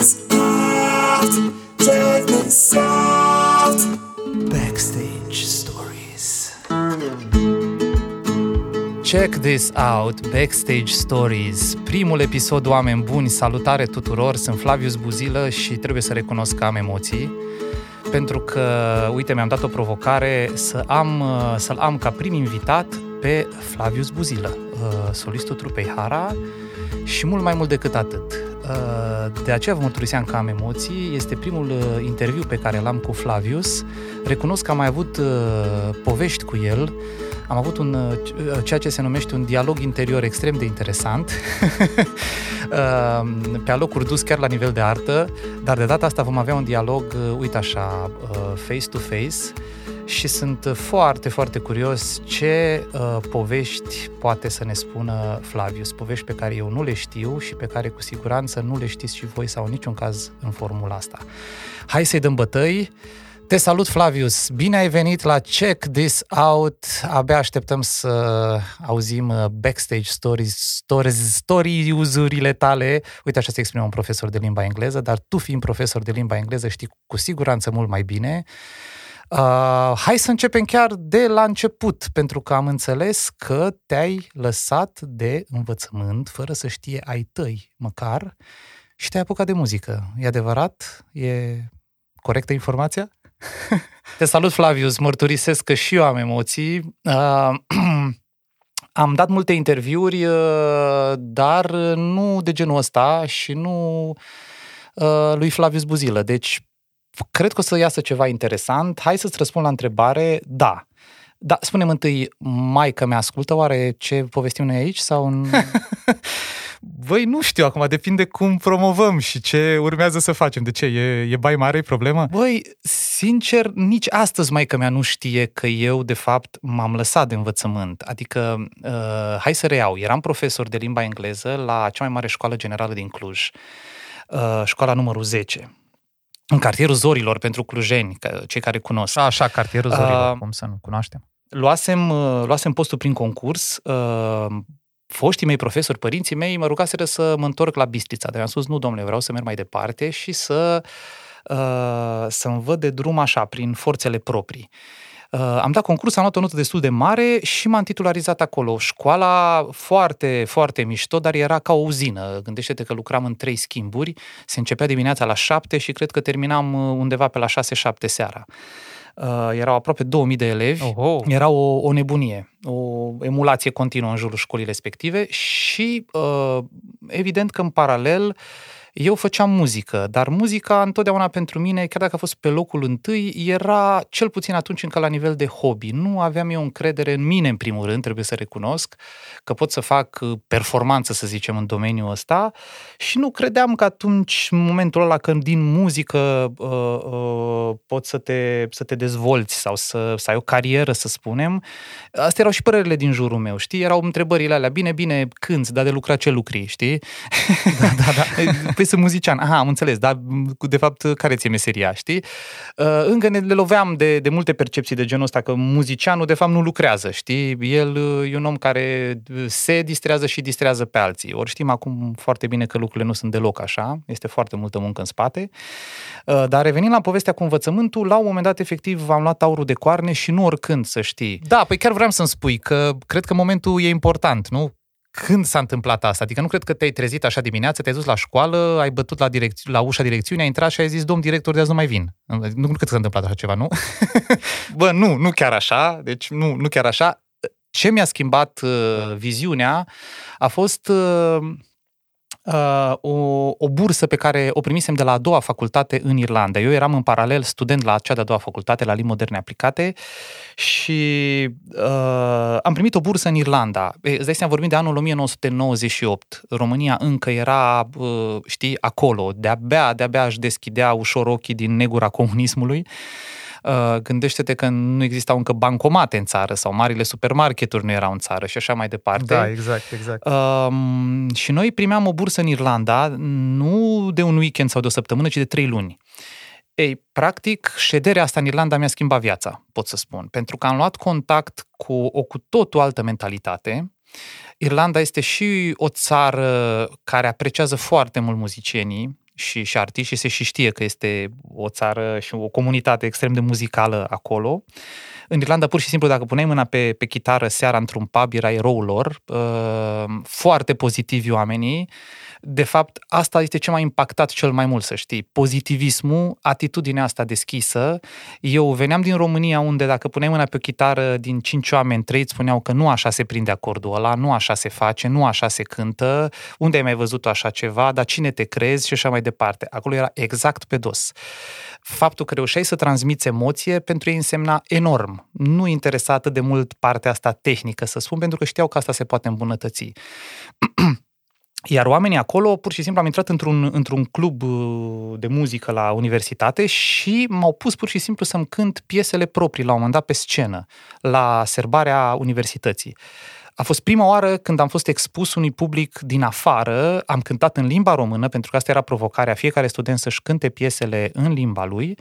this out, check this out. Backstage Stories Check this out, Backstage Stories. Primul episod, oameni buni, salutare tuturor, sunt Flavius Buzilă și trebuie să recunosc că am emoții pentru că, uite, mi-am dat o provocare să am, să-l am ca prim invitat pe Flavius Buzilă, uh, solistul trupei Hara și mult mai mult decât atât. Uh, de aceea vă mărturiseam că am emoții. Este primul uh, interviu pe care l-am cu Flavius. Recunosc că am mai avut povești cu el. Am avut un, ceea ce se numește un dialog interior extrem de interesant, pe alocuri dus chiar la nivel de artă, dar de data asta vom avea un dialog, uite așa, face-to-face, și sunt foarte, foarte curios ce uh, povești poate să ne spună Flavius, povești pe care eu nu le știu și pe care cu siguranță nu le știți și voi sau în niciun caz în formula asta. Hai să-i dăm bătăi! Te salut, Flavius! Bine ai venit la Check This Out! Abia așteptăm să auzim uh, backstage stories, stories, stories-urile tale. Uite, așa se exprimă un profesor de limba engleză, dar tu fiind profesor de limba engleză știi cu siguranță mult mai bine. Uh, hai să începem chiar de la început, pentru că am înțeles că te-ai lăsat de învățământ, fără să știe ai tăi măcar, și te-ai apucat de muzică. E adevărat? E corectă informația? Te salut, Flavius, mărturisesc că și eu am emoții. Uh, am dat multe interviuri, uh, dar nu de genul ăsta și nu uh, lui Flavius Buzilă. Deci cred că o să iasă ceva interesant. Hai să-ți răspund la întrebare. Da. Da, spune întâi, mai că mi-ascultă oare ce povestim noi aici sau... Băi, nu știu acum, depinde cum promovăm și ce urmează să facem. De ce? E, e bai mare problema? Băi, sincer, nici astăzi mai că mea nu știe că eu, de fapt, m-am lăsat de învățământ. Adică, uh, hai să reiau, eram profesor de limba engleză la cea mai mare școală generală din Cluj, uh, școala numărul 10 în cartierul Zorilor pentru clujeni, cei care cunosc. Așa, cartierul Zorilor, uh, cum să nu cunoaștem. Luasem, uh, luasem postul prin concurs, uh, foștii mei profesori, părinții mei, mă rugaseră să mă întorc la Bistrița, dar am spus, nu, domnule, vreau să merg mai departe și să, uh, să-mi văd de drum așa, prin forțele proprii. Uh, am dat concurs, am luat o notă destul de mare și m-am titularizat acolo. Școala foarte, foarte mișto, dar era ca o uzină. Gândește-te că lucram în trei schimburi, se începea dimineața la șapte și cred că terminam uh, undeva pe la șase-șapte seara. Uh, erau aproape 2000 de elevi, Oho. era o, o nebunie, o emulație continuă în jurul școlii respective și uh, evident că în paralel uh, eu făceam muzică, dar muzica întotdeauna pentru mine, chiar dacă a fost pe locul întâi, era cel puțin atunci încă la nivel de hobby. Nu aveam eu încredere în mine, în primul rând, trebuie să recunosc, că pot să fac uh, performanță, să zicem, în domeniul ăsta și nu credeam că atunci, în momentul ăla, când din muzică uh, uh, poți să te, să te dezvolți sau să, să ai o carieră, să spunem, astea erau și părerile din jurul meu, știi? Erau întrebările alea, bine, bine, când, dar de lucra ce lucri, știi? Da, da, da. Păi sunt muzician. Aha, am înțeles, dar de fapt care ți-e meseria, știi? Uh, încă ne le loveam de, de multe percepții de genul ăsta, că muzicianul de fapt nu lucrează, știi? El uh, e un om care se distrează și distrează pe alții. Ori știm acum foarte bine că lucrurile nu sunt deloc așa, este foarte multă muncă în spate. Uh, dar revenind la povestea cu învățământul, la un moment dat efectiv am luat aurul de coarne și nu oricând, să știi. Da, păi chiar vreau să-mi spui că cred că momentul e important, nu? Când s-a întâmplat asta? Adică nu cred că te-ai trezit așa dimineață, te-ai dus la școală, ai bătut la, direc- la ușa direcțiunii, ai intrat și ai zis, domn director, de azi nu mai vin. Nu, nu cred că s-a întâmplat așa ceva, nu? Bă, nu, nu chiar așa, deci nu, nu chiar așa. Ce mi-a schimbat uh, viziunea a fost uh, uh, o, o bursă pe care o primisem de la a doua facultate în Irlanda. Eu eram în paralel student la cea de-a doua facultate, la limbi moderne aplicate și uh, am primit o bursă în Irlanda. E, îți dai seama, vorbim de anul 1998. România încă era, uh, știi, acolo. De-abia, de-abia își deschidea ușor ochii din negura comunismului. Uh, gândește-te că nu existau încă bancomate în țară sau marile supermarketuri nu erau în țară și așa mai departe. Da, exact, exact. Uh, și noi primeam o bursă în Irlanda, nu de un weekend sau de o săptămână, ci de trei luni. Ei, practic, șederea asta în Irlanda mi-a schimbat viața, pot să spun, pentru că am luat contact cu o cu totul altă mentalitate. Irlanda este și o țară care apreciază foarte mult muzicienii, și, și artiști și se și știe că este o țară și o comunitate extrem de muzicală acolo. În Irlanda, pur și simplu, dacă puneai mâna pe, pe chitară seara într-un pub, erai eroul lor, uh, foarte pozitivi oamenii, de fapt, asta este ce m-a impactat cel mai mult, să știi. Pozitivismul, atitudinea asta deschisă. Eu veneam din România unde dacă puneai mâna pe o chitară din cinci oameni, trei îți spuneau că nu așa se prinde acordul ăla, nu așa se face, nu așa se cântă, unde ai mai văzut așa ceva, dar cine te crezi și așa mai departe. Acolo era exact pe dos. Faptul că reușeai să transmiți emoție pentru ei însemna enorm. Nu interesa atât de mult partea asta tehnică, să spun, pentru că știau că asta se poate îmbunătăți. Iar oamenii acolo, pur și simplu, am intrat într-un, într-un club uh, de muzică la universitate și m-au pus pur și simplu să-mi cânt piesele proprii la un moment dat pe scenă, la serbarea universității. A fost prima oară când am fost expus unui public din afară, am cântat în limba română, pentru că asta era provocarea, fiecare student să-și cânte piesele în limba lui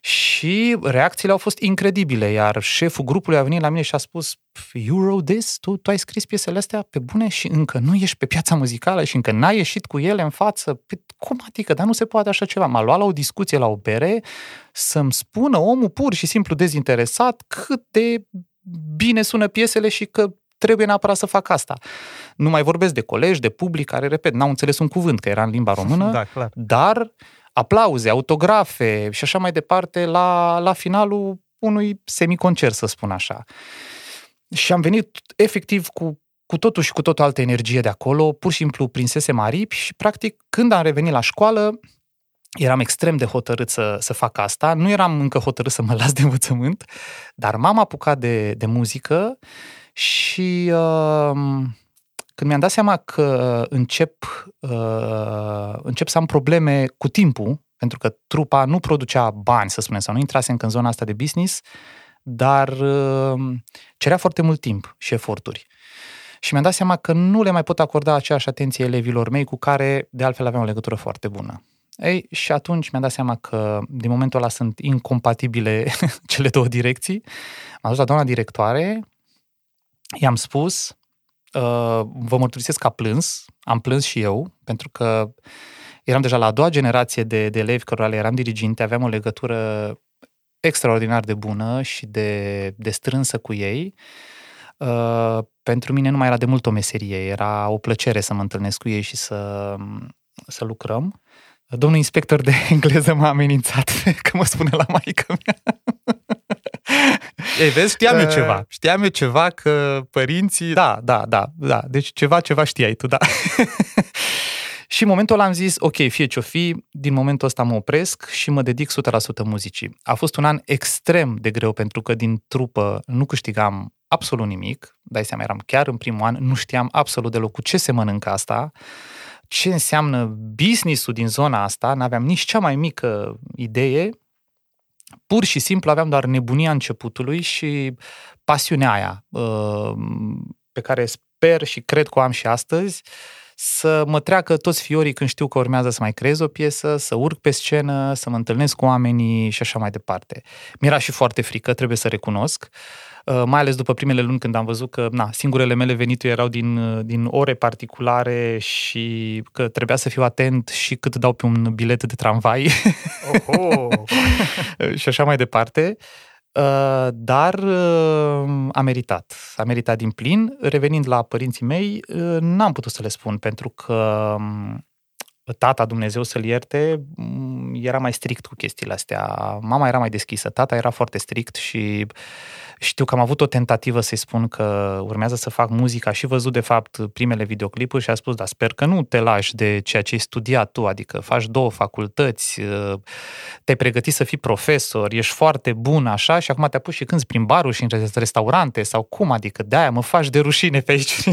și reacțiile au fost incredibile, iar șeful grupului a venit la mine și a spus You wrote this? Tu, tu ai scris piesele astea pe bune și încă nu ești pe piața muzicală și încă n-ai ieșit cu ele în față? Păi, cum adică? Dar nu se poate așa ceva. M-a luat la o discuție la o bere să-mi spună omul pur și simplu dezinteresat cât de bine sună piesele și că trebuie neapărat să fac asta. Nu mai vorbesc de colegi, de public care, repet, n-au înțeles un cuvânt, că era în limba română, da, clar. dar aplauze, autografe și așa mai departe la, la finalul unui semiconcert, să spun așa. Și am venit efectiv cu, cu totul și cu totul altă energie de acolo, pur și simplu prinsese aripi și practic când am revenit la școală, eram extrem de hotărât să, să fac asta. Nu eram încă hotărât să mă las de învățământ, dar m-am apucat de, de muzică și uh, când mi-am dat seama că încep, uh, încep să am probleme cu timpul, pentru că trupa nu producea bani, să spunem, sau nu intrase încă în zona asta de business, dar uh, cerea foarte mult timp și eforturi. Și mi-am dat seama că nu le mai pot acorda aceeași atenție elevilor mei cu care, de altfel, aveam o legătură foarte bună. Ei, și atunci mi-am dat seama că din momentul ăla sunt incompatibile cele două direcții. M-am dus la doamna directoare, i-am spus, uh, vă mărturisesc că a plâns, am plâns și eu, pentru că eram deja la a doua generație de, de elevi cărora le eram diriginte, aveam o legătură extraordinar de bună și de, de strânsă cu ei. Uh, pentru mine nu mai era de mult o meserie, era o plăcere să mă întâlnesc cu ei și să, să lucrăm. Domnul inspector de engleză m-a amenințat că mă spune la maică mea. Ei, vezi, știam uh, eu ceva. Știam eu ceva că părinții... Da, da, da, da. Deci ceva, ceva știai tu, da. și în momentul ăla am zis, ok, fie ce-o fi, din momentul ăsta mă opresc și mă dedic 100% muzicii. A fost un an extrem de greu pentru că din trupă nu câștigam absolut nimic. Dai seama, eram chiar în primul an, nu știam absolut deloc cu ce se mănâncă asta ce înseamnă business-ul din zona asta, n-aveam nici cea mai mică idee, pur și simplu aveam doar nebunia începutului și pasiunea aia uh, pe care sper și cred că o am și astăzi, să mă treacă toți fiorii când știu că urmează să mai creez o piesă, să urc pe scenă, să mă întâlnesc cu oamenii și așa mai departe. Mi-era și foarte frică, trebuie să recunosc. Uh, mai ales după primele luni când am văzut că na, singurele mele venituri erau din, uh, din ore particulare și că trebuia să fiu atent și cât dau pe un bilet de tramvai și așa mai departe. Uh, dar a meritat. A meritat din plin. Revenind la părinții mei, n-am putut să le spun pentru că um, tata, Dumnezeu să-l ierte, era mai strict cu chestiile astea. Mama era mai deschisă, tata era foarte strict și știu că am avut o tentativă să-i spun că urmează să fac muzica și văzut de fapt primele videoclipuri și a spus, da, sper că nu te lași de ceea ce ai studiat tu, adică faci două facultăți, te-ai pregătit să fii profesor, ești foarte bun așa și acum te-a pus și când prin baruri și în restaurante sau cum, adică de-aia mă faci de rușine pe aici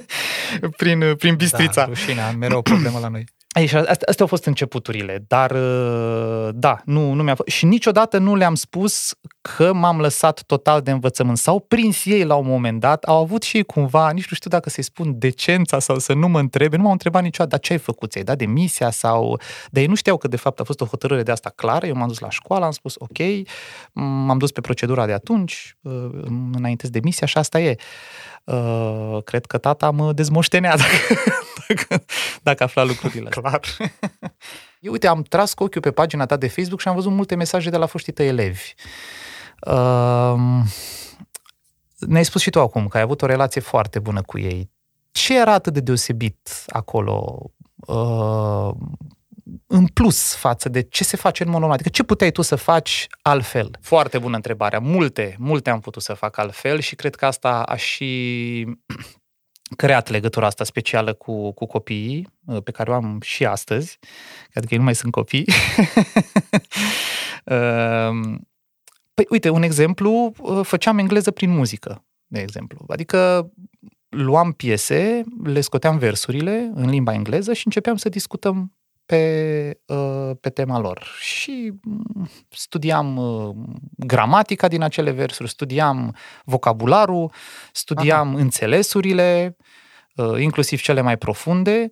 prin, prin Bistrița. Da, rușinea, mereu o problemă la noi. Aici, astea, astea au fost începuturile, dar uh, da, nu, nu mi-a fost. Și niciodată nu le-am spus că m-am lăsat total de învățământ. S-au prins ei la un moment dat, au avut și ei cumva, nici nu știu dacă să-i spun decența sau să nu mă întrebe, nu m-au întrebat niciodată, dar ce ai făcut? Ți-ai dat demisia sau... Dar ei nu știau că de fapt a fost o hotărâre de asta clară, eu m-am dus la școală, am spus ok, m-am dus pe procedura de atunci, uh, înainte de demisia și asta e. Uh, cred că tata mă dezmoștenea dacă, dacă, dacă afla lucrurile Clar. Eu, uite, am tras cu ochiul pe pagina ta de Facebook și am văzut multe mesaje de la foștii tăi elevi. Uh, ne-ai spus și tu acum că ai avut o relație foarte bună cu ei. Ce era atât de deosebit acolo uh, în plus față de ce se face în mod normal? Adică ce puteai tu să faci altfel? Foarte bună întrebarea. Multe, multe am putut să fac altfel și cred că asta a și creat legătura asta specială cu, cu copiii, uh, pe care o am și astăzi, cred că ei nu mai sunt copii. Uh, păi, uite, un exemplu, uh, făceam engleză prin muzică, de exemplu. Adică luam piese, le scoteam versurile în limba engleză și începeam să discutăm pe, pe tema lor. Și mm, studiam gramatica din acele versuri, studiam vocabularul, studiam Aha. înțelesurile, inclusiv cele mai profunde.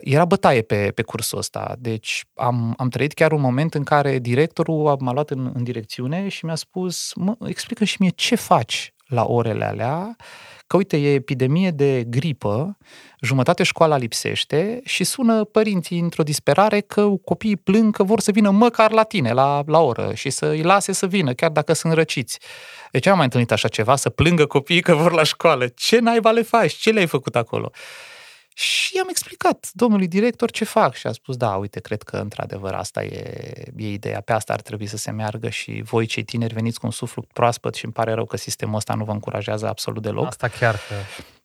Era bătaie pe, pe cursul ăsta. Deci am, am trăit chiar un moment în care directorul m-a luat în, în direcțiune și mi-a spus, mă, explică și mie ce faci la orele alea că uite, e epidemie de gripă, jumătate școala lipsește și sună părinții într-o disperare că copiii plâng că vor să vină măcar la tine, la, la oră și să îi lase să vină, chiar dacă sunt răciți. De ce am mai întâlnit așa ceva? Să plângă copiii că vor la școală. Ce naiba le faci? Ce le-ai făcut acolo? Și am explicat domnului director ce fac și a spus, da, uite, cred că într-adevăr asta e, e ideea, pe asta ar trebui să se meargă și voi cei tineri veniți cu un suflu proaspăt și îmi pare rău că sistemul ăsta nu vă încurajează absolut deloc. Asta chiar că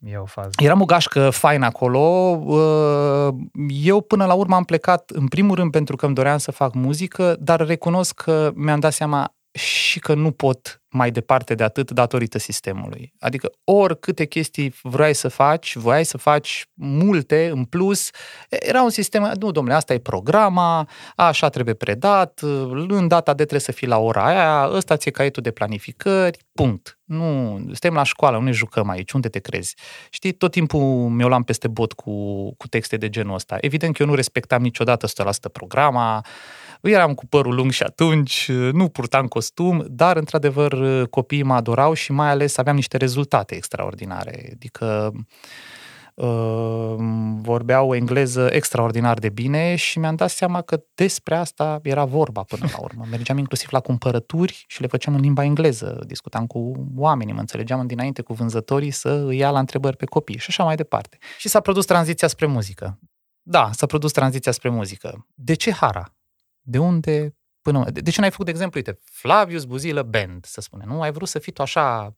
e o fază. Eram o gașcă fain acolo. Uh, eu până la urmă am plecat în primul rând pentru că îmi doream să fac muzică, dar recunosc că mi-am dat seama și că nu pot mai departe de atât datorită sistemului. Adică oricâte chestii vrei să faci, voiai să faci multe în plus, era un sistem, nu domnule, asta e programa, așa trebuie predat, în data de trebuie să fii la ora aia, ăsta ți-e caietul de planificări, punct. Nu, suntem la școală, nu ne jucăm aici, unde te crezi? Știi, tot timpul mi-o luam peste bot cu, cu texte de genul ăsta. Evident că eu nu respectam niciodată 100% programa, Eram cu părul lung și atunci, nu purtam costum, dar într-adevăr copiii mă adorau și mai ales aveam niște rezultate extraordinare. Adică uh, vorbeau engleză extraordinar de bine și mi-am dat seama că despre asta era vorba până la urmă. Mergeam inclusiv la cumpărături și le făceam în limba engleză. Discutam cu oamenii, mă înțelegeam dinainte cu vânzătorii să îi ia la întrebări pe copii și așa mai departe. Și s-a produs tranziția spre muzică. Da, s-a produs tranziția spre muzică. De ce Hara? De unde până... De, de ce n-ai făcut, de exemplu, uite, Flavius Buzilă Band, să spunem, nu? Ai vrut să fii tu așa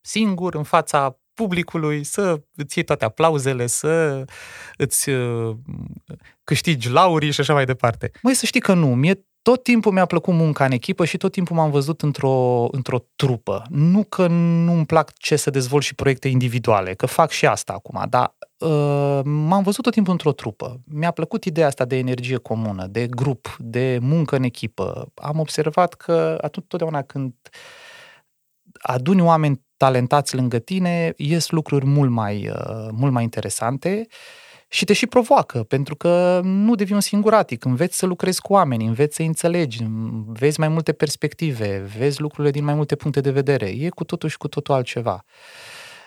singur în fața publicului, să îți iei toate aplauzele, să îți uh, câștigi laurii și așa mai departe. Măi, să știi că nu, mie tot timpul mi-a plăcut munca în echipă și tot timpul m-am văzut într-o, într-o trupă. Nu că nu-mi plac ce să dezvolt și proiecte individuale, că fac și asta acum, dar uh, m-am văzut tot timpul într-o trupă. Mi-a plăcut ideea asta de energie comună, de grup, de muncă în echipă. Am observat că atunci totdeauna când aduni oameni talentați lângă tine, ies lucruri mult mai, uh, mult mai interesante și te și provoacă, pentru că nu devii un singuratic, înveți să lucrezi cu oameni, înveți să înțelegi, vezi mai multe perspective, vezi lucrurile din mai multe puncte de vedere. E cu totul și cu totul altceva.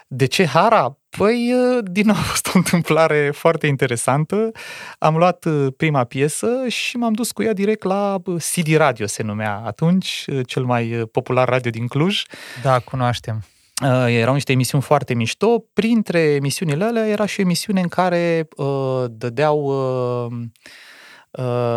De ce Hara? Păi, din nou a fost o întâmplare foarte interesantă. Am luat prima piesă și m-am dus cu ea direct la CD Radio, se numea atunci, cel mai popular radio din Cluj. Da, cunoaștem. Uh, erau niște emisiuni foarte mișto. Printre emisiunile alea era și o emisiune în care uh, dădeau uh, Uh,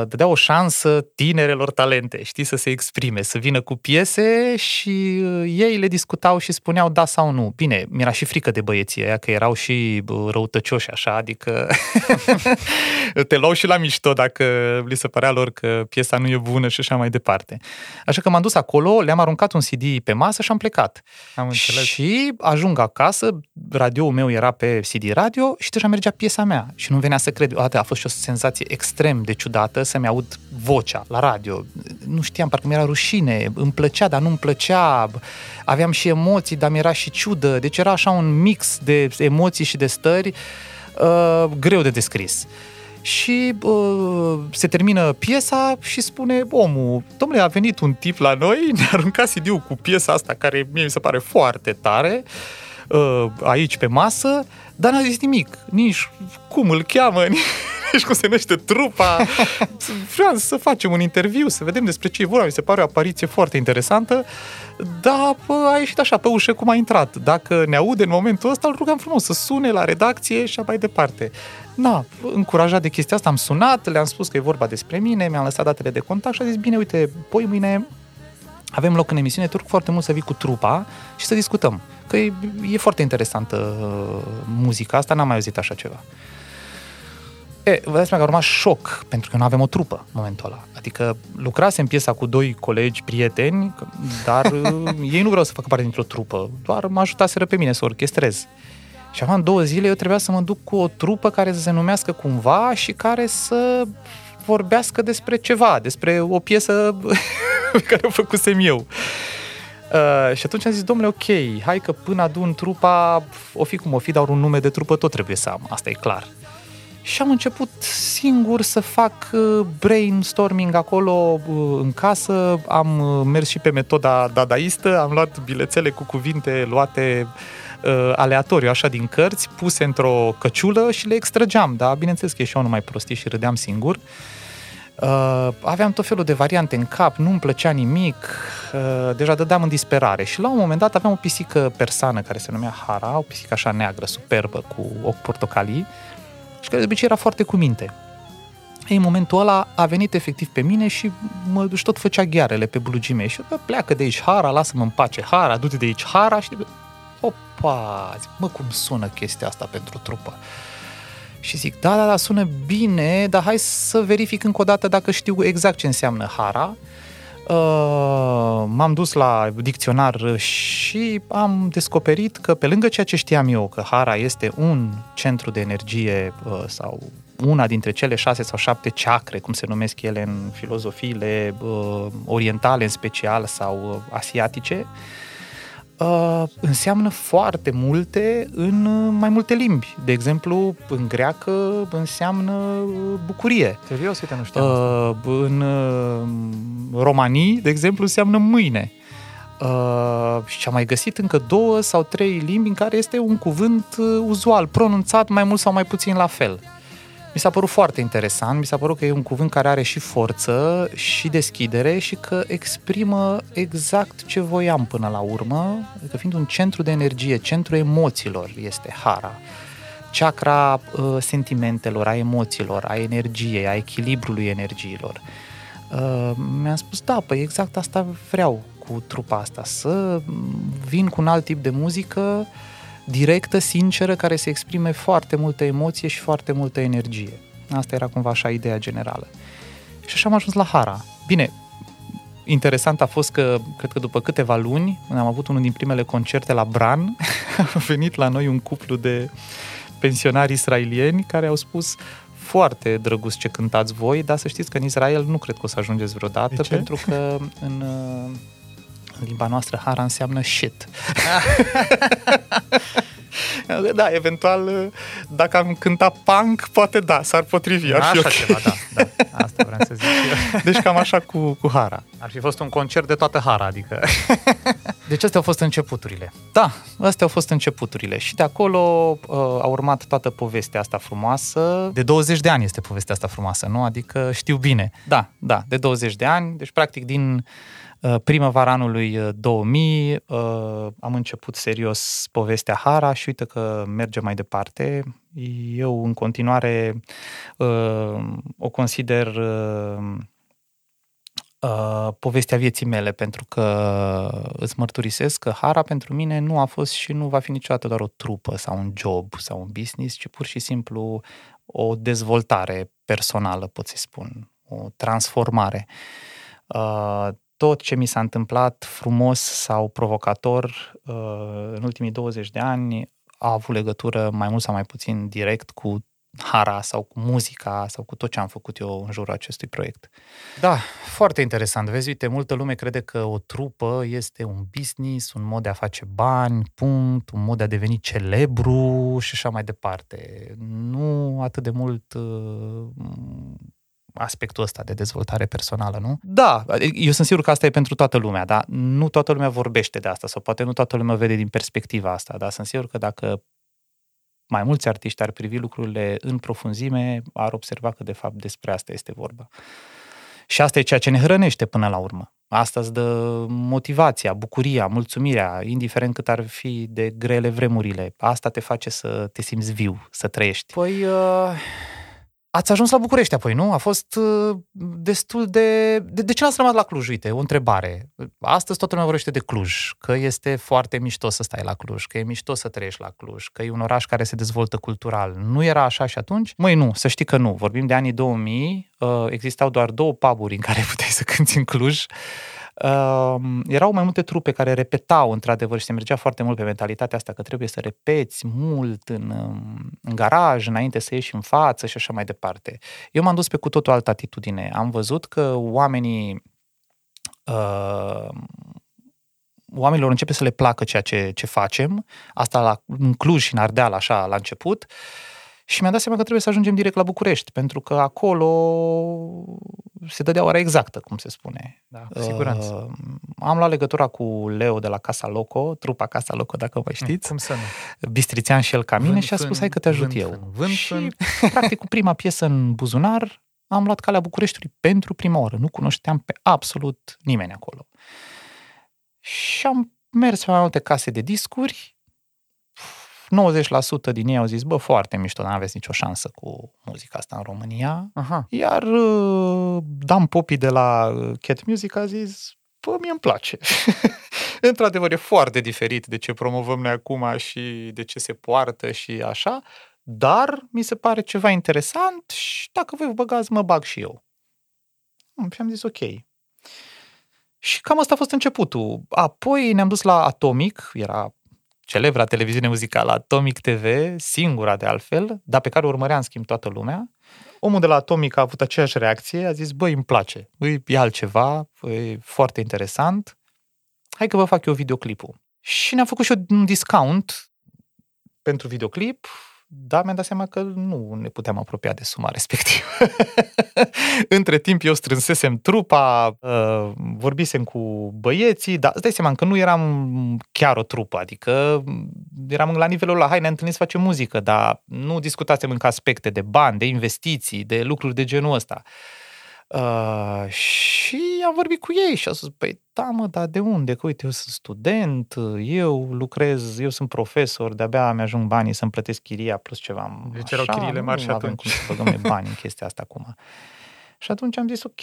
dădea o șansă tinerelor talente, știi, să se exprime, să vină cu piese și uh, ei le discutau și spuneau da sau nu. Bine, mi-era și frică de băieții aia, că erau și răutăcioși așa, adică te luau și la mișto dacă li se părea lor că piesa nu e bună și așa mai departe. Așa că m-am dus acolo, le-am aruncat un CD pe masă și am plecat. Am înțeles. Și ajung acasă, radioul meu era pe CD radio și deja mergea piesa mea și nu venea să cred. A fost și o senzație extrem de ciudată să-mi aud vocea la radio. Nu știam, parcă mi-era rușine, îmi plăcea, dar nu îmi plăcea, aveam și emoții, dar mi-era și ciudă, deci era așa un mix de emoții și de stări uh, greu de descris. Și uh, se termină piesa și spune omul, domnule, a venit un tip la noi, ne-a aruncat CD-ul cu piesa asta, care mie mi se pare foarte tare, uh, aici pe masă, dar n-a zis nimic, nici cum îl cheamă, nici și cum se numește trupa. Vreau să facem un interviu, să vedem despre ce e vorba. Mi se pare o apariție foarte interesantă, dar bă, a ieșit așa pe ușă cum a intrat. Dacă ne aude în momentul ăsta, îl rugăm frumos să sune la redacție și mai departe. Na, încurajat de chestia asta, am sunat, le-am spus că e vorba despre mine, mi-am lăsat datele de contact și a zis, bine, uite, poi mâine avem loc în emisiune, te rog foarte mult să vii cu trupa și să discutăm. Că e, e foarte interesantă uh, muzica asta, n-am mai auzit așa ceva. E, vă dați seama că a urmat șoc, pentru că nu avem o trupă în momentul ăla. Adică lucrasem piesa cu doi colegi, prieteni, dar uh, ei nu vreau să facă parte dintr-o trupă, doar mă ajutaseră pe mine să orchestrez. Și acum două zile eu trebuia să mă duc cu o trupă care să se numească cumva și care să vorbească despre ceva, despre o piesă pe care o făcusem eu. Uh, și atunci am zis, domnule, ok, hai că până adun trupa, o fi cum o fi, dar un nume de trupă tot trebuie să am, asta e clar. Și am început singur să fac uh, brainstorming acolo uh, în casă, am uh, mers și pe metoda dadaistă, am luat bilețele cu cuvinte luate uh, aleatoriu, așa din cărți, puse într-o căciulă și le extrăgeam, da? Bineînțeles că ieșeau numai prostii și râdeam singur. Uh, aveam tot felul de variante în cap, nu-mi plăcea nimic, uh, deja dădeam în disperare. Și la un moment dat aveam o pisică persană care se numea Hara, o pisică așa neagră, superbă, cu ochi portocalii, și care de obicei era foarte cu minte. Ei, în momentul ăla a venit efectiv pe mine și mă și tot făcea ghearele pe blugii mei. Și eu, bă, pleacă de aici, Hara, lasă-mă în pace, Hara, du-te de aici, Hara. Și opa, zic, mă, cum sună chestia asta pentru trupă. Și zic, da, da, da, sună bine, dar hai să verific încă o dată dacă știu exact ce înseamnă Hara. Uh, m-am dus la dicționar și am descoperit că pe lângă ceea ce știam eu, că Hara este un centru de energie uh, sau una dintre cele șase sau șapte chakre, cum se numesc ele în filozofiile uh, orientale în special sau uh, asiatice, uh, uh, înseamnă foarte multe în uh, mai multe limbi. De exemplu, în greacă înseamnă uh, bucurie. Serios, uite, nu știam uh, În uh, romanii, de exemplu, înseamnă mâine. Uh, și am mai găsit încă două sau trei limbi în care este un cuvânt uh, uzual, pronunțat mai mult sau mai puțin la fel. Mi s-a părut foarte interesant, mi s-a părut că e un cuvânt care are și forță și deschidere și că exprimă exact ce voiam până la urmă, că fiind un centru de energie, centru emoțiilor este Hara, chakra uh, sentimentelor, a emoțiilor, a energiei, a echilibrului energiilor. Uh, mi-am spus, da, păi exact asta vreau cu trupa asta, să vin cu un alt tip de muzică uh, directă, sinceră, care să exprime foarte multă emoție și foarte multă energie. Asta era cumva așa ideea generală. Și așa am ajuns la Hara. Bine, interesant a fost că, cred că după câteva luni, am avut unul din primele concerte la Bran, a venit la noi un cuplu de pensionari israelieni care au spus foarte drăguț ce cântați voi, dar să știți că în Israel nu cred că o să ajungeți vreodată, pentru că în în limba noastră hara înseamnă shit. da, eventual, dacă am cântat punk, poate da, s-ar potrivi. Ar așa fi okay. ceva, da, da. Asta vreau să zic eu. Deci cam așa cu, cu Hara. Ar fi fost un concert de toată Hara, adică... Deci astea au fost începuturile. Da, astea au fost începuturile. Și de acolo uh, a urmat toată povestea asta frumoasă. De 20 de ani este povestea asta frumoasă, nu? Adică știu bine. Da, da, de 20 de ani. Deci, practic, din Uh, primăvara anului 2000 uh, uh, am început serios povestea Hara și uite că merge mai departe. Eu în continuare o consider povestea vieții mele pentru că îți mărturisesc că Hara pentru mine nu a fost și nu va fi niciodată doar o trupă sau un job sau un business, ci pur și simplu o dezvoltare personală, pot să spun, o transformare tot ce mi s-a întâmplat frumos sau provocator uh, în ultimii 20 de ani a avut legătură mai mult sau mai puțin direct cu hara sau cu muzica sau cu tot ce am făcut eu în jurul acestui proiect. Da, foarte interesant. Vezi, uite, multă lume crede că o trupă este un business, un mod de a face bani, punct, un mod de a deveni celebru și așa mai departe. Nu atât de mult uh, aspectul ăsta de dezvoltare personală, nu? Da, eu sunt sigur că asta e pentru toată lumea, dar nu toată lumea vorbește de asta sau poate nu toată lumea vede din perspectiva asta, dar sunt sigur că dacă mai mulți artiști ar privi lucrurile în profunzime, ar observa că de fapt despre asta este vorba. Și asta e ceea ce ne hrănește până la urmă. Asta îți dă motivația, bucuria, mulțumirea, indiferent cât ar fi de grele vremurile. Asta te face să te simți viu, să trăiești. Păi, uh, Ați ajuns la București apoi, nu? A fost uh, destul de... De, de ce n-ați rămas la Cluj? Uite, o întrebare. Astăzi toată lumea vorbește de Cluj, că este foarte mișto să stai la Cluj, că e mișto să trăiești la Cluj, că e un oraș care se dezvoltă cultural. Nu era așa și atunci? Măi, nu, să știi că nu. Vorbim de anii 2000, uh, existau doar două puburi în care puteai să cânti în Cluj. Uh, erau mai multe trupe care repetau, într-adevăr, și se mergea foarte mult pe mentalitatea asta că trebuie să repeți mult în, um, în garaj, înainte să ieși în față și așa mai departe. Eu m-am dus pe cu totul altă atitudine. Am văzut că oamenii uh, oamenilor începe să le placă ceea ce, ce facem, asta la, în Cluj și în Ardeal, așa, la început, și mi-am dat seama că trebuie să ajungem direct la București, pentru că acolo se dădea ora exactă, cum se spune. Da, cu siguranță. Uh, am luat legătura cu Leo de la Casa Loco, trupa Casa Loco, dacă vă știți. Cum să nu? Bistrițean și el ca mine Vânt, și a spus, fân, hai că te ajut vânt, eu. fân, vânt, și, fân. practic, cu prima piesă în buzunar, am luat calea Bucureștiului pentru prima oară. Nu cunoșteam pe absolut nimeni acolo. Și am mers pe mai multe case de discuri, 90% din ei au zis, bă, foarte mișto, dar nu aveți nicio șansă cu muzica asta în România. Aha. Iar uh, Dan Popi de la uh, Cat Music a zis, bă, mie îmi place. Într-adevăr, e foarte diferit de ce promovăm noi acum și de ce se poartă și așa, dar mi se pare ceva interesant și dacă voi vă băgați, mă bag și eu. Mm, Și am zis, ok. Și cam asta a fost începutul. Apoi ne-am dus la Atomic, era celebra televiziune muzicală Atomic TV, singura de altfel, dar pe care o urmărea în schimb toată lumea. Omul de la Atomic a avut aceeași reacție, a zis, băi, îmi place, băi, e altceva, e foarte interesant, hai că vă fac eu videoclipul. Și ne-am făcut și un discount pentru videoclip, dar mi-am dat seama că nu ne puteam apropia de suma respectivă. Între timp eu strânsesem trupa, uh, vorbisem cu băieții, dar îți dai seama că nu eram chiar o trupă, adică eram la nivelul la hai, ne întâlnim să facem muzică, dar nu discutasem încă aspecte de bani, de investiții, de lucruri de genul ăsta. Uh, și am vorbit cu ei și au spus, păi da mă, dar de unde? Că uite, eu sunt student, eu lucrez, eu sunt profesor, de-abia mi-ajung banii să-mi plătesc chiria plus ceva. Deci erau chiriile mari și nu avem atunci. cum să băgăm noi bani în chestia asta acum. Și atunci am zis, ok,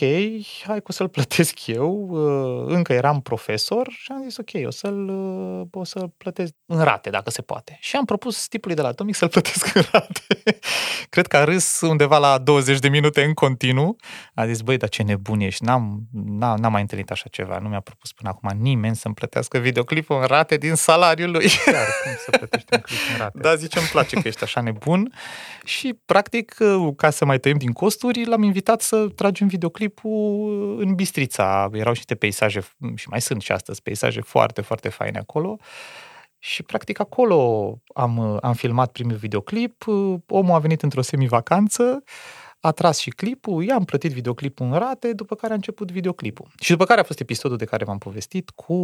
hai cu să-l plătesc eu. Uh, Încă eram profesor și am zis, ok, o să-l, uh, o să-l plătesc în rate, dacă se poate. Și am propus tipului de la Atomic să-l plătesc în rate. Cred că a râs undeva la 20 de minute în continuu. A zis, băi, dar ce nebun ești, n-am, n-am, n-am mai întâlnit așa ceva. Nu mi-a propus până acum nimeni să-mi plătească videoclipul în rate din salariul lui. Chiar, cum să plătești un clip în rate? Da, zice, îmi place că ești așa nebun. Și, practic, ca să mai tăiem din costuri, l-am invitat să tragem videoclipul în Bistrița. Erau și niște peisaje, și mai sunt și astăzi, peisaje foarte, foarte faine acolo. Și, practic, acolo am, am filmat primul videoclip. Omul a venit într-o semivacanță, a tras și clipul, i-am plătit videoclipul în rate, după care a început videoclipul. Și după care a fost episodul de care v-am povestit cu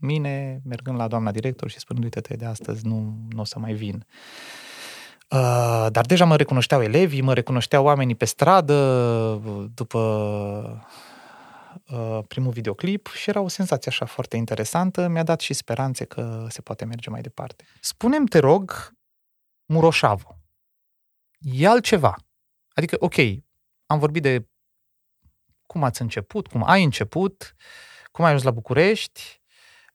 mine mergând la doamna director și spunând, uite-te, de astăzi nu, nu o să mai vin. Uh, dar deja mă recunoșteau elevii, mă recunoșteau oamenii pe stradă după uh, primul videoclip și era o senzație așa foarte interesantă. Mi-a dat și speranțe că se poate merge mai departe. Spunem, te rog, Muroșavu. E altceva. Adică, ok, am vorbit de cum ați început, cum ai început, cum ai ajuns la București,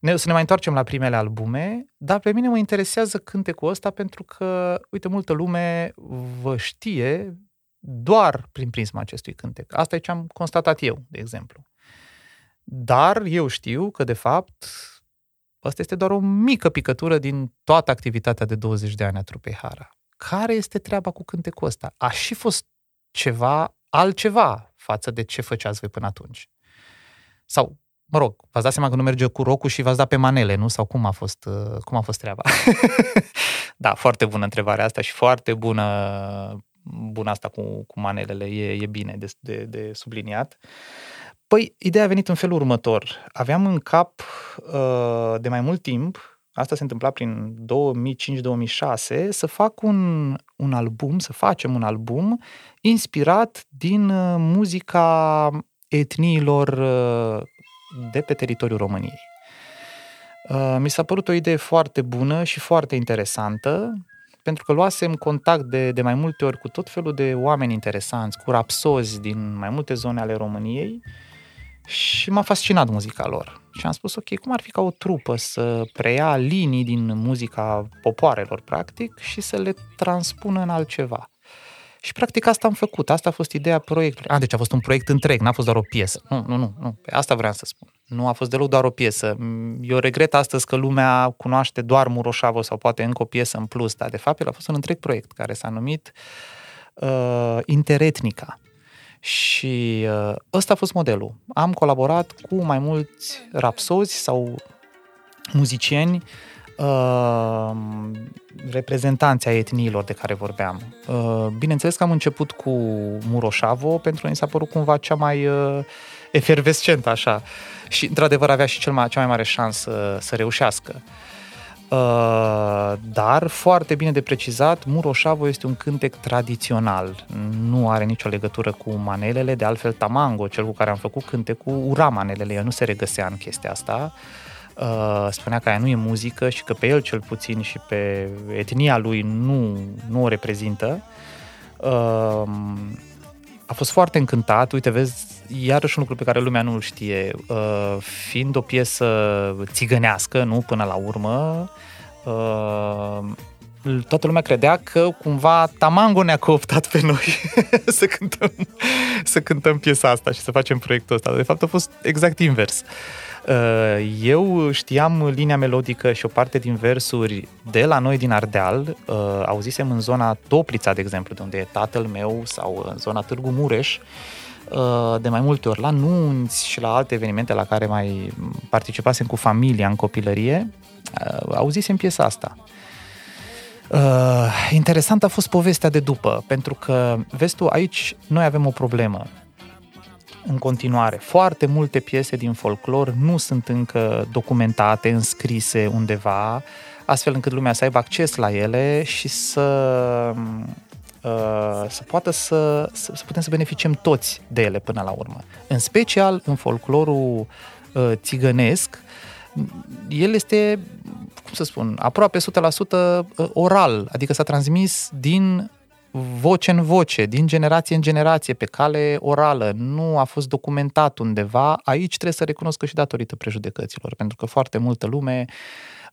ne, să ne mai întoarcem la primele albume, dar pe mine mă interesează cântecul ăsta pentru că, uite, multă lume vă știe doar prin prisma acestui cântec. Asta e ce am constatat eu, de exemplu. Dar eu știu că, de fapt, asta este doar o mică picătură din toată activitatea de 20 de ani a trupei Hara. Care este treaba cu cântecul ăsta? A și fost ceva altceva față de ce făceați voi până atunci. Sau, mă rog, v-ați dat seama că nu merge cu rocul și v-ați dat pe manele, nu? Sau cum a fost, uh, cum a fost treaba? da, foarte bună întrebarea asta și foarte bună, bună asta cu, cu manelele. E, e bine de, de, de subliniat. Păi, ideea a venit în felul următor. Aveam în cap uh, de mai mult timp asta se întâmpla prin 2005-2006, să fac un, un album, să facem un album inspirat din uh, muzica etniilor uh, de pe teritoriul României. Uh, mi s-a părut o idee foarte bună și foarte interesantă, pentru că luasem contact de, de mai multe ori cu tot felul de oameni interesanți, cu rapsozi din mai multe zone ale României și m-a fascinat muzica lor. Și am spus, ok, cum ar fi ca o trupă să preia linii din muzica popoarelor, practic, și să le transpună în altceva. Și practic asta am făcut, asta a fost ideea proiectului. A, deci a fost un proiect întreg, n-a fost doar o piesă. Nu, nu, nu, nu. asta vreau să spun. Nu a fost deloc doar o piesă. Eu regret astăzi că lumea cunoaște doar Muroșavo sau poate încă o piesă în plus, dar de fapt el a fost un întreg proiect care s-a numit uh, Interetnica. Și uh, ăsta a fost modelul. Am colaborat cu mai mulți rapsozi sau muzicieni uh, reprezentanții ai etniilor de care vorbeam. Uh, bineînțeles că am început cu Muroșavo pentru că mi s-a părut cumva cea mai uh, efervescentă așa și într-adevăr avea și cel mai, cea mai mare șansă să reușească. Uh, dar, foarte bine de precizat, Muroșavo este un cântec tradițional. Nu are nicio legătură cu manelele, de altfel Tamango, cel cu care am făcut cântecul, ura manelele, el nu se regăsea în chestia asta. Uh, spunea că aia nu e muzică și că pe el cel puțin și pe etnia lui nu, nu o reprezintă. Uh, a fost foarte încântat, uite, vezi, iarăși un lucru pe care lumea nu-l știe, uh, fiind o piesă țigănească, nu, până la urmă, uh, toată lumea credea că cumva Tamango ne-a cooptat pe noi să, cântăm, să cântăm piesa asta și să facem proiectul ăsta. De fapt a fost exact invers. Uh, eu știam linia melodică și o parte din versuri de la noi din Ardeal, uh, auzisem în zona Toplița, de exemplu, de unde e tatăl meu, sau în zona Târgu Mureș, uh, de mai multe ori, la nunți și la alte evenimente la care mai participasem cu familia în copilărie, auzisem piesa asta. Uh, interesant a fost povestea de după, pentru că, vezi tu, aici noi avem o problemă în continuare. Foarte multe piese din folclor nu sunt încă documentate, înscrise undeva, astfel încât lumea să aibă acces la ele și să, uh, să poată să, să, să putem să beneficiem toți de ele până la urmă. În special în folclorul uh, țigănesc, el este, cum să spun, aproape 100% uh, oral, adică s-a transmis din voce în voce, din generație în generație, pe cale orală, nu a fost documentat undeva, aici trebuie să recunosc că și datorită prejudecăților, pentru că foarte multă lume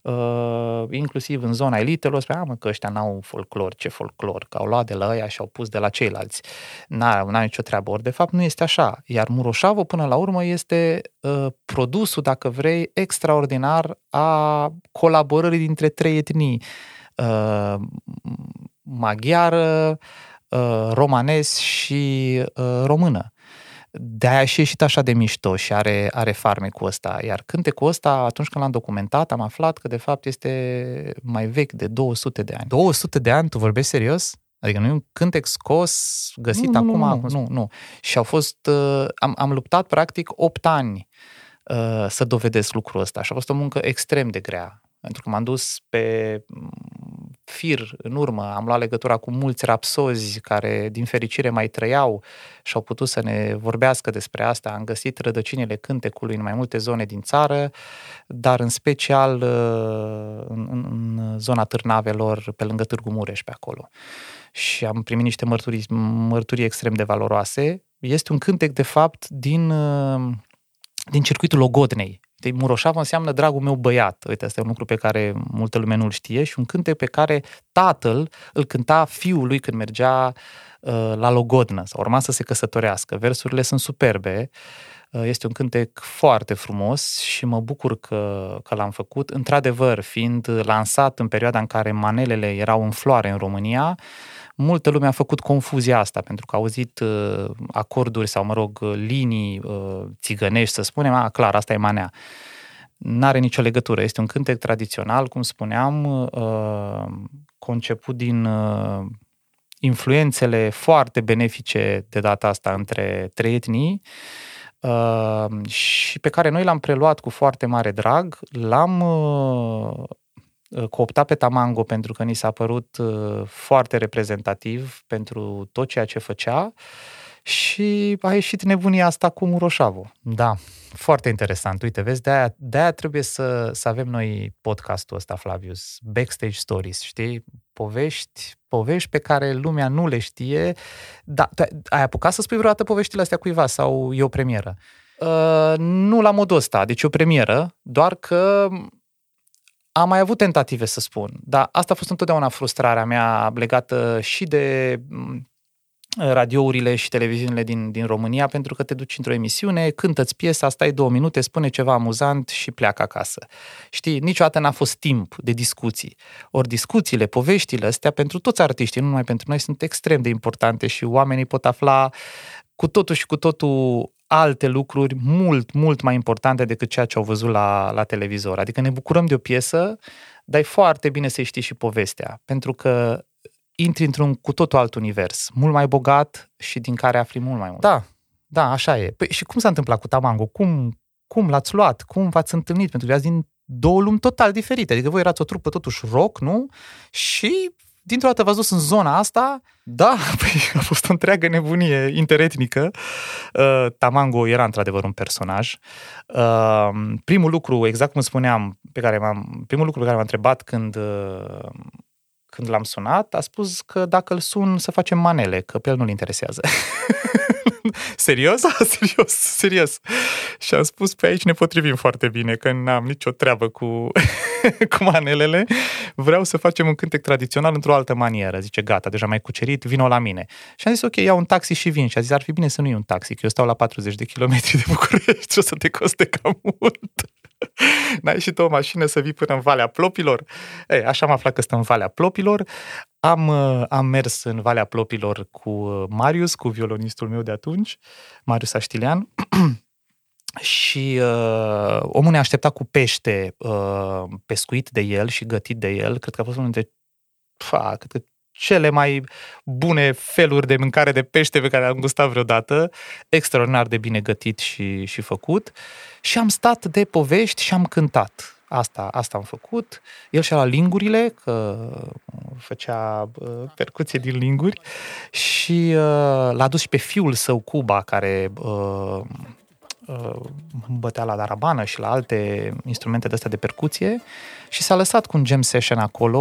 Uh, inclusiv în zona elitelor, spunea, mă, că ăștia n-au folclor, ce folclor, că au luat de la ăia și au pus de la ceilalți. N-a, n-a nicio treabă. Ori, de fapt, nu este așa. Iar Muroșavo, până la urmă, este uh, produsul, dacă vrei, extraordinar a colaborării dintre trei etnii. Uh, maghiară, uh, romanes și uh, română. De-aia și ieșit așa de mișto și are, are farmecul ăsta. Iar cântecul ăsta, atunci când l-am documentat, am aflat că de fapt este mai vechi de 200 de ani. 200 de ani? Tu vorbești serios? Adică nu e un cântec scos, găsit nu, acum? Nu, nu, nu, nu. Și au fost, uh, am, am luptat practic 8 ani uh, să dovedesc lucrul ăsta și a fost o muncă extrem de grea. Pentru că m-am dus pe fir în urmă, am luat legătura cu mulți rapsozi care din fericire mai trăiau și au putut să ne vorbească despre asta. Am găsit rădăcinile cântecului în mai multe zone din țară, dar în special uh, în, în zona Târnavelor, pe lângă Târgu Mureș, pe acolo. Și am primit niște mărturii, mărturii extrem de valoroase. Este un cântec, de fapt, din, uh, din circuitul Logodnei, de Muroșava înseamnă dragul meu băiat. Uite, asta e un lucru pe care multă lume nu-l știe și un cântec pe care tatăl îl cânta fiului când mergea uh, la Logodnă sau urma să se căsătorească. Versurile sunt superbe. Uh, este un cântec foarte frumos și mă bucur că, că l-am făcut. Într-adevăr, fiind lansat în perioada în care manelele erau în floare în România, multă lume a făcut confuzia asta, pentru că a auzit uh, acorduri sau, mă rog, linii uh, țigănești, să spunem, a, clar, asta e manea. N-are nicio legătură. Este un cântec tradițional, cum spuneam, uh, conceput din uh, influențele foarte benefice de data asta între trei etnii uh, și pe care noi l-am preluat cu foarte mare drag, l-am uh, uh, cooptat pe Tamango pentru că ni s-a părut uh, foarte reprezentativ pentru tot ceea ce făcea și a ieșit nebunia asta cu Muroșavu. Da, foarte interesant. Uite, vezi, de-aia, de-aia trebuie să, să avem noi podcastul ăsta, Flavius, Backstage Stories, știi? Povești, povești pe care lumea nu le știe. Da, tu ai apucat să spui vreodată poveștile astea cuiva sau e o premieră? Uh, nu la modul ăsta, deci e o premieră, doar că am mai avut tentative să spun, dar asta a fost întotdeauna frustrarea mea legată și de radiourile și televiziunile din, din România, pentru că te duci într-o emisiune, cântă-ți piesa, stai două minute, spune ceva amuzant și pleacă acasă. Știi, niciodată n-a fost timp de discuții. Ori discuțiile, poveștile astea, pentru toți artiștii, nu numai pentru noi, sunt extrem de importante și oamenii pot afla cu totul și cu totul alte lucruri mult, mult mai importante decât ceea ce au văzut la, la televizor. Adică ne bucurăm de o piesă, dar e foarte bine să știi și povestea, pentru că intri într-un cu totul alt univers, mult mai bogat și din care afli mult mai mult. Da, da, așa e. Păi și cum s-a întâmplat cu Tamango? Cum, cum l-ați luat? Cum v-ați întâlnit? Pentru că ați din două lumi total diferite. Adică voi erați o trupă totuși rock, nu? Și dintr-o dată v-ați dus în zona asta. Da, păi a fost o întreagă nebunie interetnică. Uh, Tamango era într-adevăr un personaj. Uh, primul lucru, exact cum spuneam, pe care m-am, primul lucru pe care m-am întrebat când uh, când l-am sunat, a spus că dacă îl sun să facem manele, că pe el nu-l interesează. serios? serios, serios. Și am spus, pe aici ne potrivim foarte bine, că n-am nicio treabă cu, cu manelele. Vreau să facem un cântec tradițional într-o altă manieră. Zice, gata, deja mai cucerit, vino la mine. Și am zis, ok, iau un taxi și vin. Și a zis, ar fi bine să nu iei un taxi, că eu stau la 40 de kilometri de București, o să te coste cam mult. N-ai și tu o mașină să vii până în Valea Plopilor? Ei, așa am aflat că stă în Valea Plopilor. Am, uh, am mers în Valea Plopilor cu uh, Marius, cu violonistul meu de atunci, Marius Aștilean. și uh, omul ne aștepta cu pește uh, pescuit de el și gătit de el. Cred că a fost unul dintre fa, cred că cele mai bune feluri de mâncare de pește pe care am gustat vreodată, extraordinar de bine gătit și, și făcut. Și am stat de povești și am cântat. Asta, asta am făcut. El și-a luat lingurile, că făcea uh, percuție din linguri și uh, l-a dus și pe fiul său, Cuba, care uh, uh, bătea la darabană și la alte instrumente de astea de percuție și s-a lăsat cu un jam session acolo.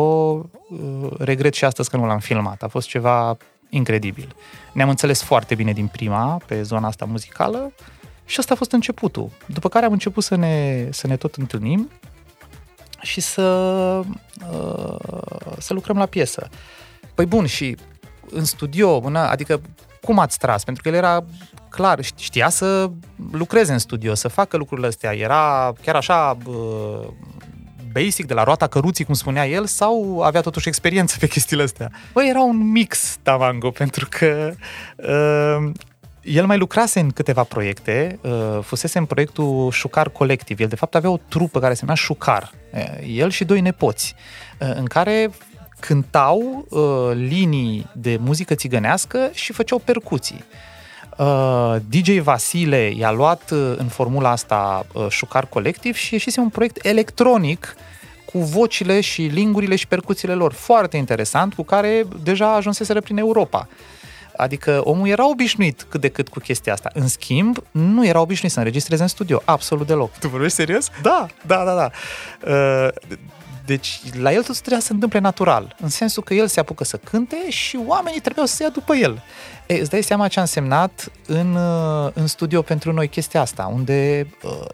Uh, regret și astăzi că nu l-am filmat. A fost ceva incredibil. Ne-am înțeles foarte bine din prima pe zona asta muzicală și asta a fost începutul. După care am început să ne, să ne tot întâlnim și să, uh, să lucrăm la piesă. Păi bun, și în studio, adică cum ați tras? Pentru că el era clar, știa să lucreze în studio, să facă lucrurile astea. Era chiar așa uh, basic, de la roata căruții, cum spunea el, sau avea totuși experiență pe chestiile astea? Băi, era un mix Tavango, pentru că uh, el mai lucrase în câteva proiecte, uh, fusese în proiectul Șucar Colectiv. El, de fapt, avea o trupă care se numea Șucar. Uh, el și doi nepoți, uh, în care cântau uh, linii de muzică țigănească și făceau percuții. Uh, DJ Vasile i-a luat uh, în formula asta uh, Șucar Colectiv și ieșise un proiect electronic cu vocile și lingurile și percuțiile lor. Foarte interesant, cu care deja ajunseseră prin Europa. Adică omul era obișnuit cât de cât cu chestia asta. În schimb, nu era obișnuit să înregistreze în studio, absolut deloc. Tu vorbești serios? Da, da, da, da. Uh, deci, la el tot trebuia să se întâmple natural, în sensul că el se apucă să cânte și oamenii trebuiau să se ia după el. E, îți dai seama ce a însemnat în, uh, în studio pentru noi chestia asta, unde uh,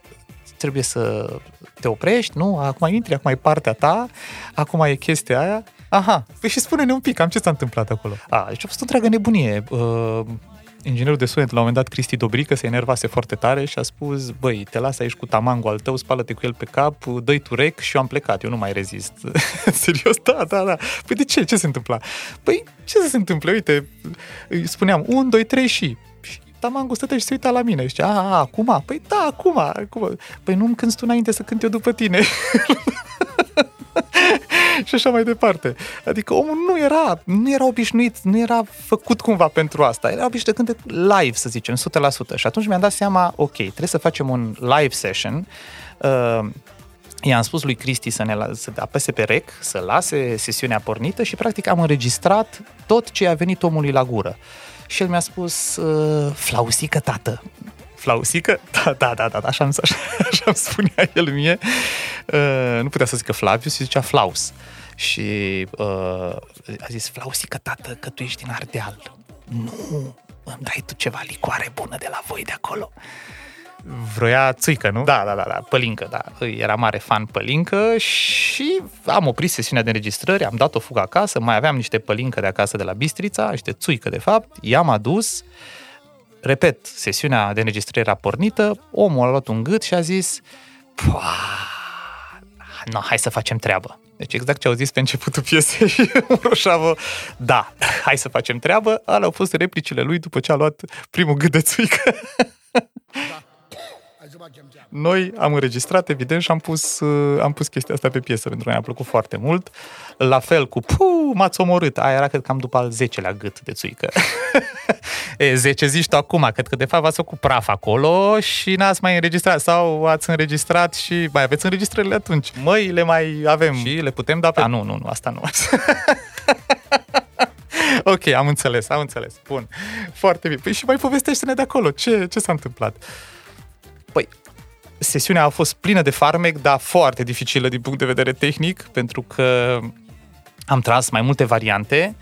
trebuie să te oprești, nu? Acum intri, acum e partea ta, acum e chestia aia. Aha, păi și spune-ne un pic, cam ce s-a întâmplat acolo. A, deci a fost o întreagă nebunie. Uh, inginerul de sunet, la un moment dat, Cristi Dobrică, se enervase foarte tare și a spus, băi, te las aici cu tamango al tău, spală-te cu el pe cap, dă-i tu rec și eu am plecat, eu nu mai rezist. Serios? Da, da, da. Păi de ce? Ce se întâmpla? Păi, ce să se întâmple? Uite, spuneam, un, doi, trei și... Tamango stătea și se uita la mine și zicea, a, a, acum? Păi da, acum, acum. Păi nu-mi cânti tu înainte să cânt eu după tine. și așa mai departe. Adică omul nu era, nu era obișnuit, nu era făcut cumva pentru asta. Era obișnuit de cânte live, să zicem, 100%. Și atunci mi-am dat seama, ok, trebuie să facem un live session uh, i-am spus lui Cristi să, ne, la- să apese pe rec, să lase sesiunea pornită și practic am înregistrat tot ce a venit omului la gură. Și el mi-a spus, uh, flausică, tată. Flausică? Da, da, da, da, așa, îmi- așa, așa îmi spunea el mie. Uh, nu putea să zică Flavius, se zicea Flaus. Și uh, a zis, Flausică, tată, că tu ești din Ardeal. Nu, îmi dai tu ceva licoare bună de la voi de acolo. Vroia țuică, nu? Da, da, da, da, pălincă, da. Era mare fan pălincă și am oprit sesiunea de înregistrări, am dat o fugă acasă, mai aveam niște pălincă de acasă de la Bistrița, niște țuică de fapt, i-am adus, repet, sesiunea de înregistrare era pornită, omul a luat un gât și a zis, no, hai să facem treabă. Deci exact ce au zis pe începutul piesei și Roșavă, da, hai să facem treabă, alea au fost replicile lui după ce a luat primul gât de țuică. Noi am înregistrat, evident, și am pus, uh, am pus chestia asta pe piesă, pentru că mi-a plăcut foarte mult. La fel cu, pu, m-ați omorât. Aia era, cred, cam după al 10-lea gât de țuică. e, 10 zici tu acum, cred că de fapt v-ați făcut praf acolo și n-ați mai înregistrat sau ați înregistrat și mai aveți înregistrările atunci. Măi, le mai avem și le putem da pe... A, nu, nu, nu, asta nu. ok, am înțeles, am înțeles. Bun. Foarte bine. Păi și mai povestește-ne de acolo. Ce, ce s-a întâmplat? Păi, sesiunea a fost plină de farmec, dar foarte dificilă din punct de vedere tehnic, pentru că am tras mai multe variante,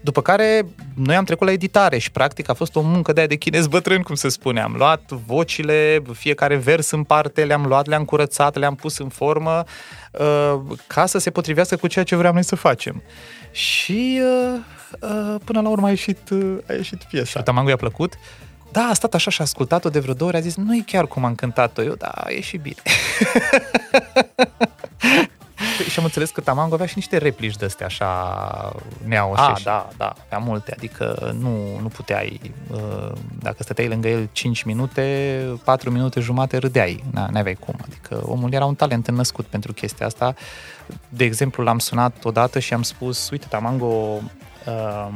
după care noi am trecut la editare și practic a fost o muncă de aia de chinez bătrân, cum se spune. Am luat vocile, fiecare vers în parte, le-am luat, le-am curățat, le-am pus în formă uh, ca să se potrivească cu ceea ce vreau noi să facem. Și uh, uh, până la urmă a ieșit, uh, a ieșit piesa. Tamango i-a plăcut. Da, a stat așa și a ascultat-o de vreo două ori, a zis, nu e chiar cum am cântat-o eu, dar e și bine. Păi, și am înțeles că Tamango avea și niște replici de astea așa neaoșe. Ah, da, da, avea multe, adică nu, nu puteai, uh, dacă stăteai lângă el 5 minute, 4 minute jumate râdeai, n-aveai cum, adică omul era un talent înnăscut pentru chestia asta. De exemplu, l-am sunat odată și am spus, uite, Tamango, uh,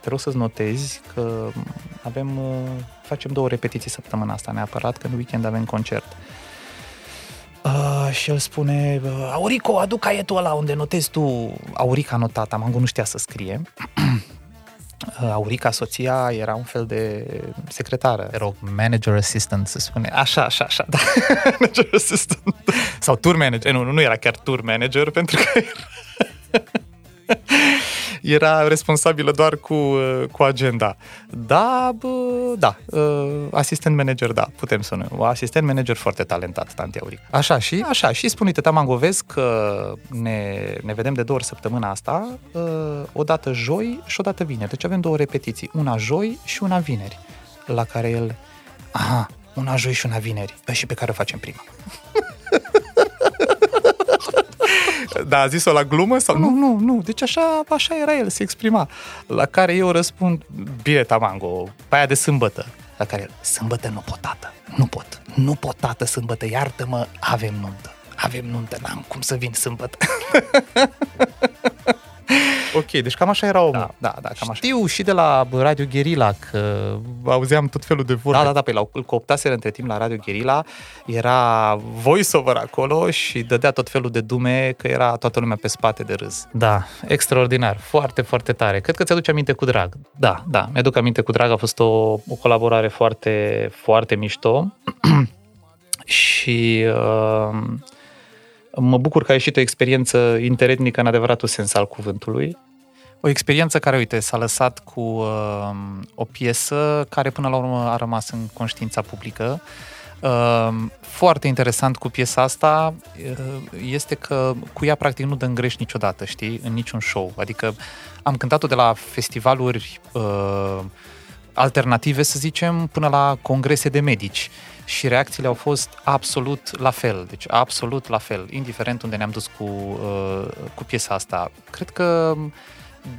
te rog să-ți notezi că avem, uh, facem două repetiții săptămâna asta neapărat, că în weekend avem concert. Uh, și el spune, uh, Aurico, adu caietul ăla unde notezi tu. Aurica a notat, Amango nu știa să scrie. Uh, Aurica, soția, era un fel de secretară. Te rog, manager assistant, se spune. Așa, așa, așa, da. manager assistant. Sau tour manager. Nu, nu era chiar tour manager, pentru că era era responsabilă doar cu, uh, cu agenda. Da, bă, da, uh, asistent manager, da, putem să nu. Asistent manager foarte talentat, Tanti Auric. Așa, și așa, și spune te Tamango, vezi că ne, ne vedem de două ori săptămâna asta, uh, o dată joi și o dată vineri. Deci avem două repetiții, una joi și una vineri, la care el, aha, una joi și una vineri, și pe care o facem prima. Da, a zis-o la glumă sau nu? Nu, nu, deci așa, așa era el, se exprima. La care eu răspund, bine, Tamango, pe aia de sâmbătă. La care el, sâmbătă nu pot, tată, nu pot, nu pot, tată, sâmbătă, iartă-mă, avem nuntă. Avem nuntă, n-am cum să vin sâmbătă. ok, deci cam așa era omul. Da, da, da cam așa. Știu și de la Radio Guerilla că auzeam tot felul de vorbe. Da, da, da, pe la îl cooptaseră între timp la Radio Guerilla, era voiceover acolo și dădea tot felul de dume că era toată lumea pe spate de râs. Da, extraordinar, foarte, foarte tare. Cred că ți-aduce aminte cu drag. Da, da, mi-aduc aminte cu drag, a fost o, o colaborare foarte, foarte mișto și uh, mă bucur că a ieșit o experiență interetnică în adevăratul sens al cuvântului. O experiență care, uite, s-a lăsat cu uh, o piesă care până la urmă a rămas în conștiința publică. Uh, foarte interesant cu piesa asta uh, este că cu ea practic nu dăm greș niciodată, știi, în niciun show. Adică am cântat-o de la festivaluri uh, alternative, să zicem, până la congrese de medici și reacțiile au fost absolut la fel, deci absolut la fel, indiferent unde ne-am dus cu, uh, cu piesa asta. Cred că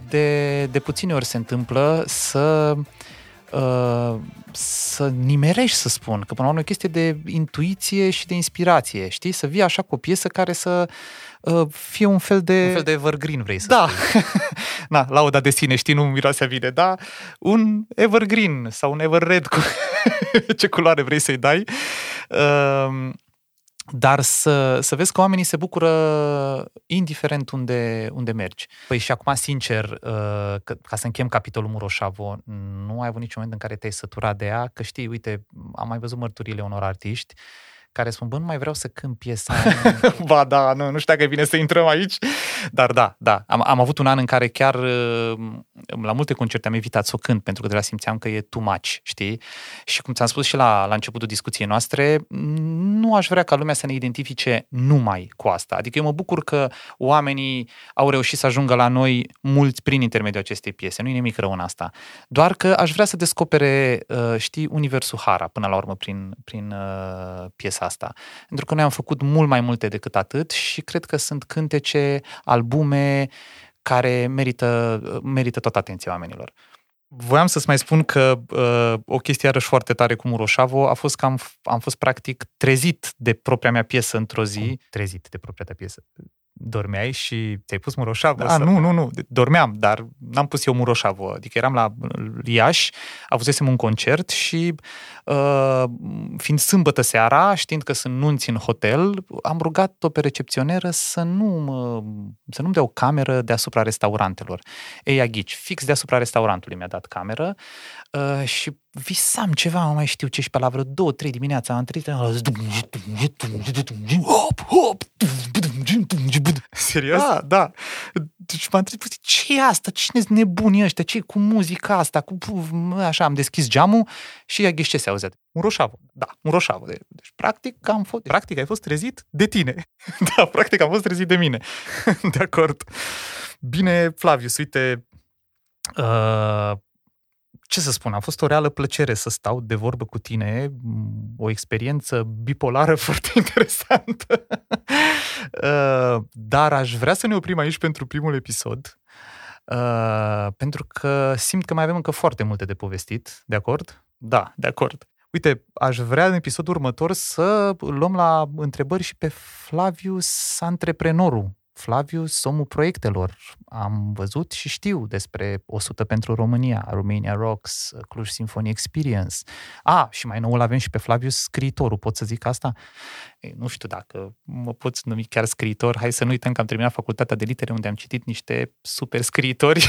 de, de puține ori se întâmplă să uh, să nimerești, să spun, că până la urmă e o chestie de intuiție și de inspirație, știi? Să vii așa cu o piesă care să uh, fie un fel de... Un fel de evergreen, vrei să Da, Na, lauda de sine, știi, nu miroasea vine, da? Un evergreen sau un everred, cu ce culoare vrei să-i dai. Uh, dar să, să vezi că oamenii se bucură indiferent unde, unde mergi. Păi și acum, sincer, uh, că, ca să închem capitolul Muroșavo, nu ai avut niciun moment în care te-ai săturat de ea, că știi, uite, am mai văzut mărturile unor artiști care spun, bă, nu mai vreau să cânt piesa ba da, nu, nu știu dacă e bine să intrăm aici, dar da, da. Am, am avut un an în care chiar uh, la multe concerte am evitat să o cânt, pentru că deja simțeam că e too much, știi? Și cum ți-am spus și la, la începutul discuției noastre, nu aș vrea ca lumea să ne identifice numai cu asta. Adică eu mă bucur că oamenii au reușit să ajungă la noi mulți prin intermediul acestei piese. Nu e nimic rău în asta. Doar că aș vrea să descopere, uh, știi, universul Hara, până la urmă, prin, prin uh, piesa asta. Pentru că noi am făcut mult mai multe decât atât și cred că sunt cântece, albume care merită, merită toată atenția oamenilor. Voiam să-ți mai spun că uh, o chestie iarăși foarte tare cu Muroșavo a fost că am, am fost practic trezit de propria mea piesă într-o zi. Trezit de propria ta piesă dormeai și ți-ai pus muroșavă? Da, nu, nu, nu, dormeam, dar n-am pus eu muroșavă. Adică eram la Iași, avusesem un concert și uh, fiind sâmbătă seara, știind că sunt nunți în hotel, am rugat-o pe recepționeră să nu mă, să nu-mi dea o cameră deasupra restaurantelor. Ei, aghici, fix deasupra restaurantului mi-a dat cameră uh, și visam ceva, nu mai știu ce, și pe la vreo două, trei dimineața am trezit, hop, hop, Serios? Da, da. Și m-am întrebat, ce e asta? Cine sunt nebunii ăștia? ce cu muzica asta? Cu... Așa, am deschis geamul și ia ce se auzea. Un roșavă. Da, un roșavă. Deci, practic, am fost... Practic, ai fost trezit de tine. da, practic, am fost trezit de mine. de acord. Bine, Flavius, uite, uh, ce să spun, a fost o reală plăcere să stau de vorbă cu tine, o experiență bipolară foarte interesantă. Uh, dar aș vrea să ne oprim aici pentru primul episod, uh, pentru că simt că mai avem încă foarte multe de povestit, de acord? Da, de acord. Uite, aș vrea în episodul următor să luăm la întrebări și pe Flavius Antreprenorul, Flavius, omul proiectelor. Am văzut și știu despre 100 pentru România, Romania Rocks, Cluj Symphony Experience. A, și mai nou avem și pe Flavius scriitorul, pot să zic asta? Ei, nu știu dacă mă poți numi chiar scriitor. Hai să nu uităm că am terminat facultatea de litere unde am citit niște super scriitori.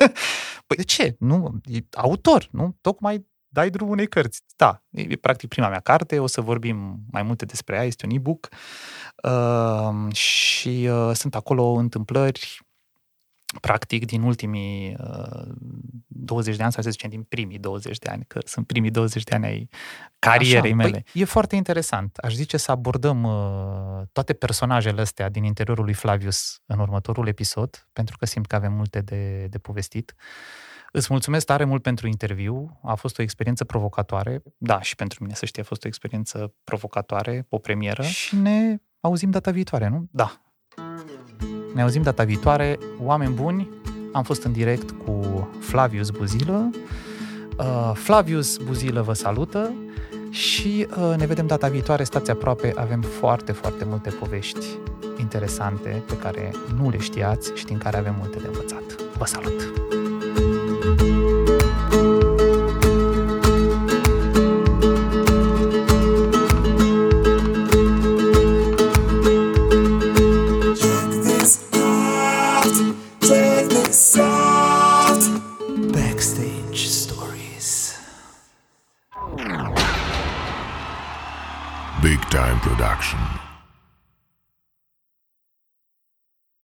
păi de ce? Nu, e autor, nu? Tocmai dai drumul unei cărți. Da, e practic prima mea carte, o să vorbim mai multe despre ea, este un e-book uh, și uh, sunt acolo întâmplări practic din ultimii uh, 20 de ani, sau să zicem din primii 20 de ani, că sunt primii 20 de ani ai carierei Așa, mele. Păi, e foarte interesant. Aș zice să abordăm uh, toate personajele astea din interiorul lui Flavius în următorul episod, pentru că simt că avem multe de, de povestit. Uh, Îți mulțumesc tare mult pentru interviu. A fost o experiență provocatoare. Da, și pentru mine, să știi, a fost o experiență provocatoare, o premieră. Și ne auzim data viitoare, nu? Da. Ne auzim data viitoare. Oameni buni, am fost în direct cu Flavius Buzilă. Uh, Flavius Buzilă vă salută și uh, ne vedem data viitoare. Stați aproape, avem foarte, foarte multe povești interesante pe care nu le știați și din care avem multe de învățat. Vă salut! Production.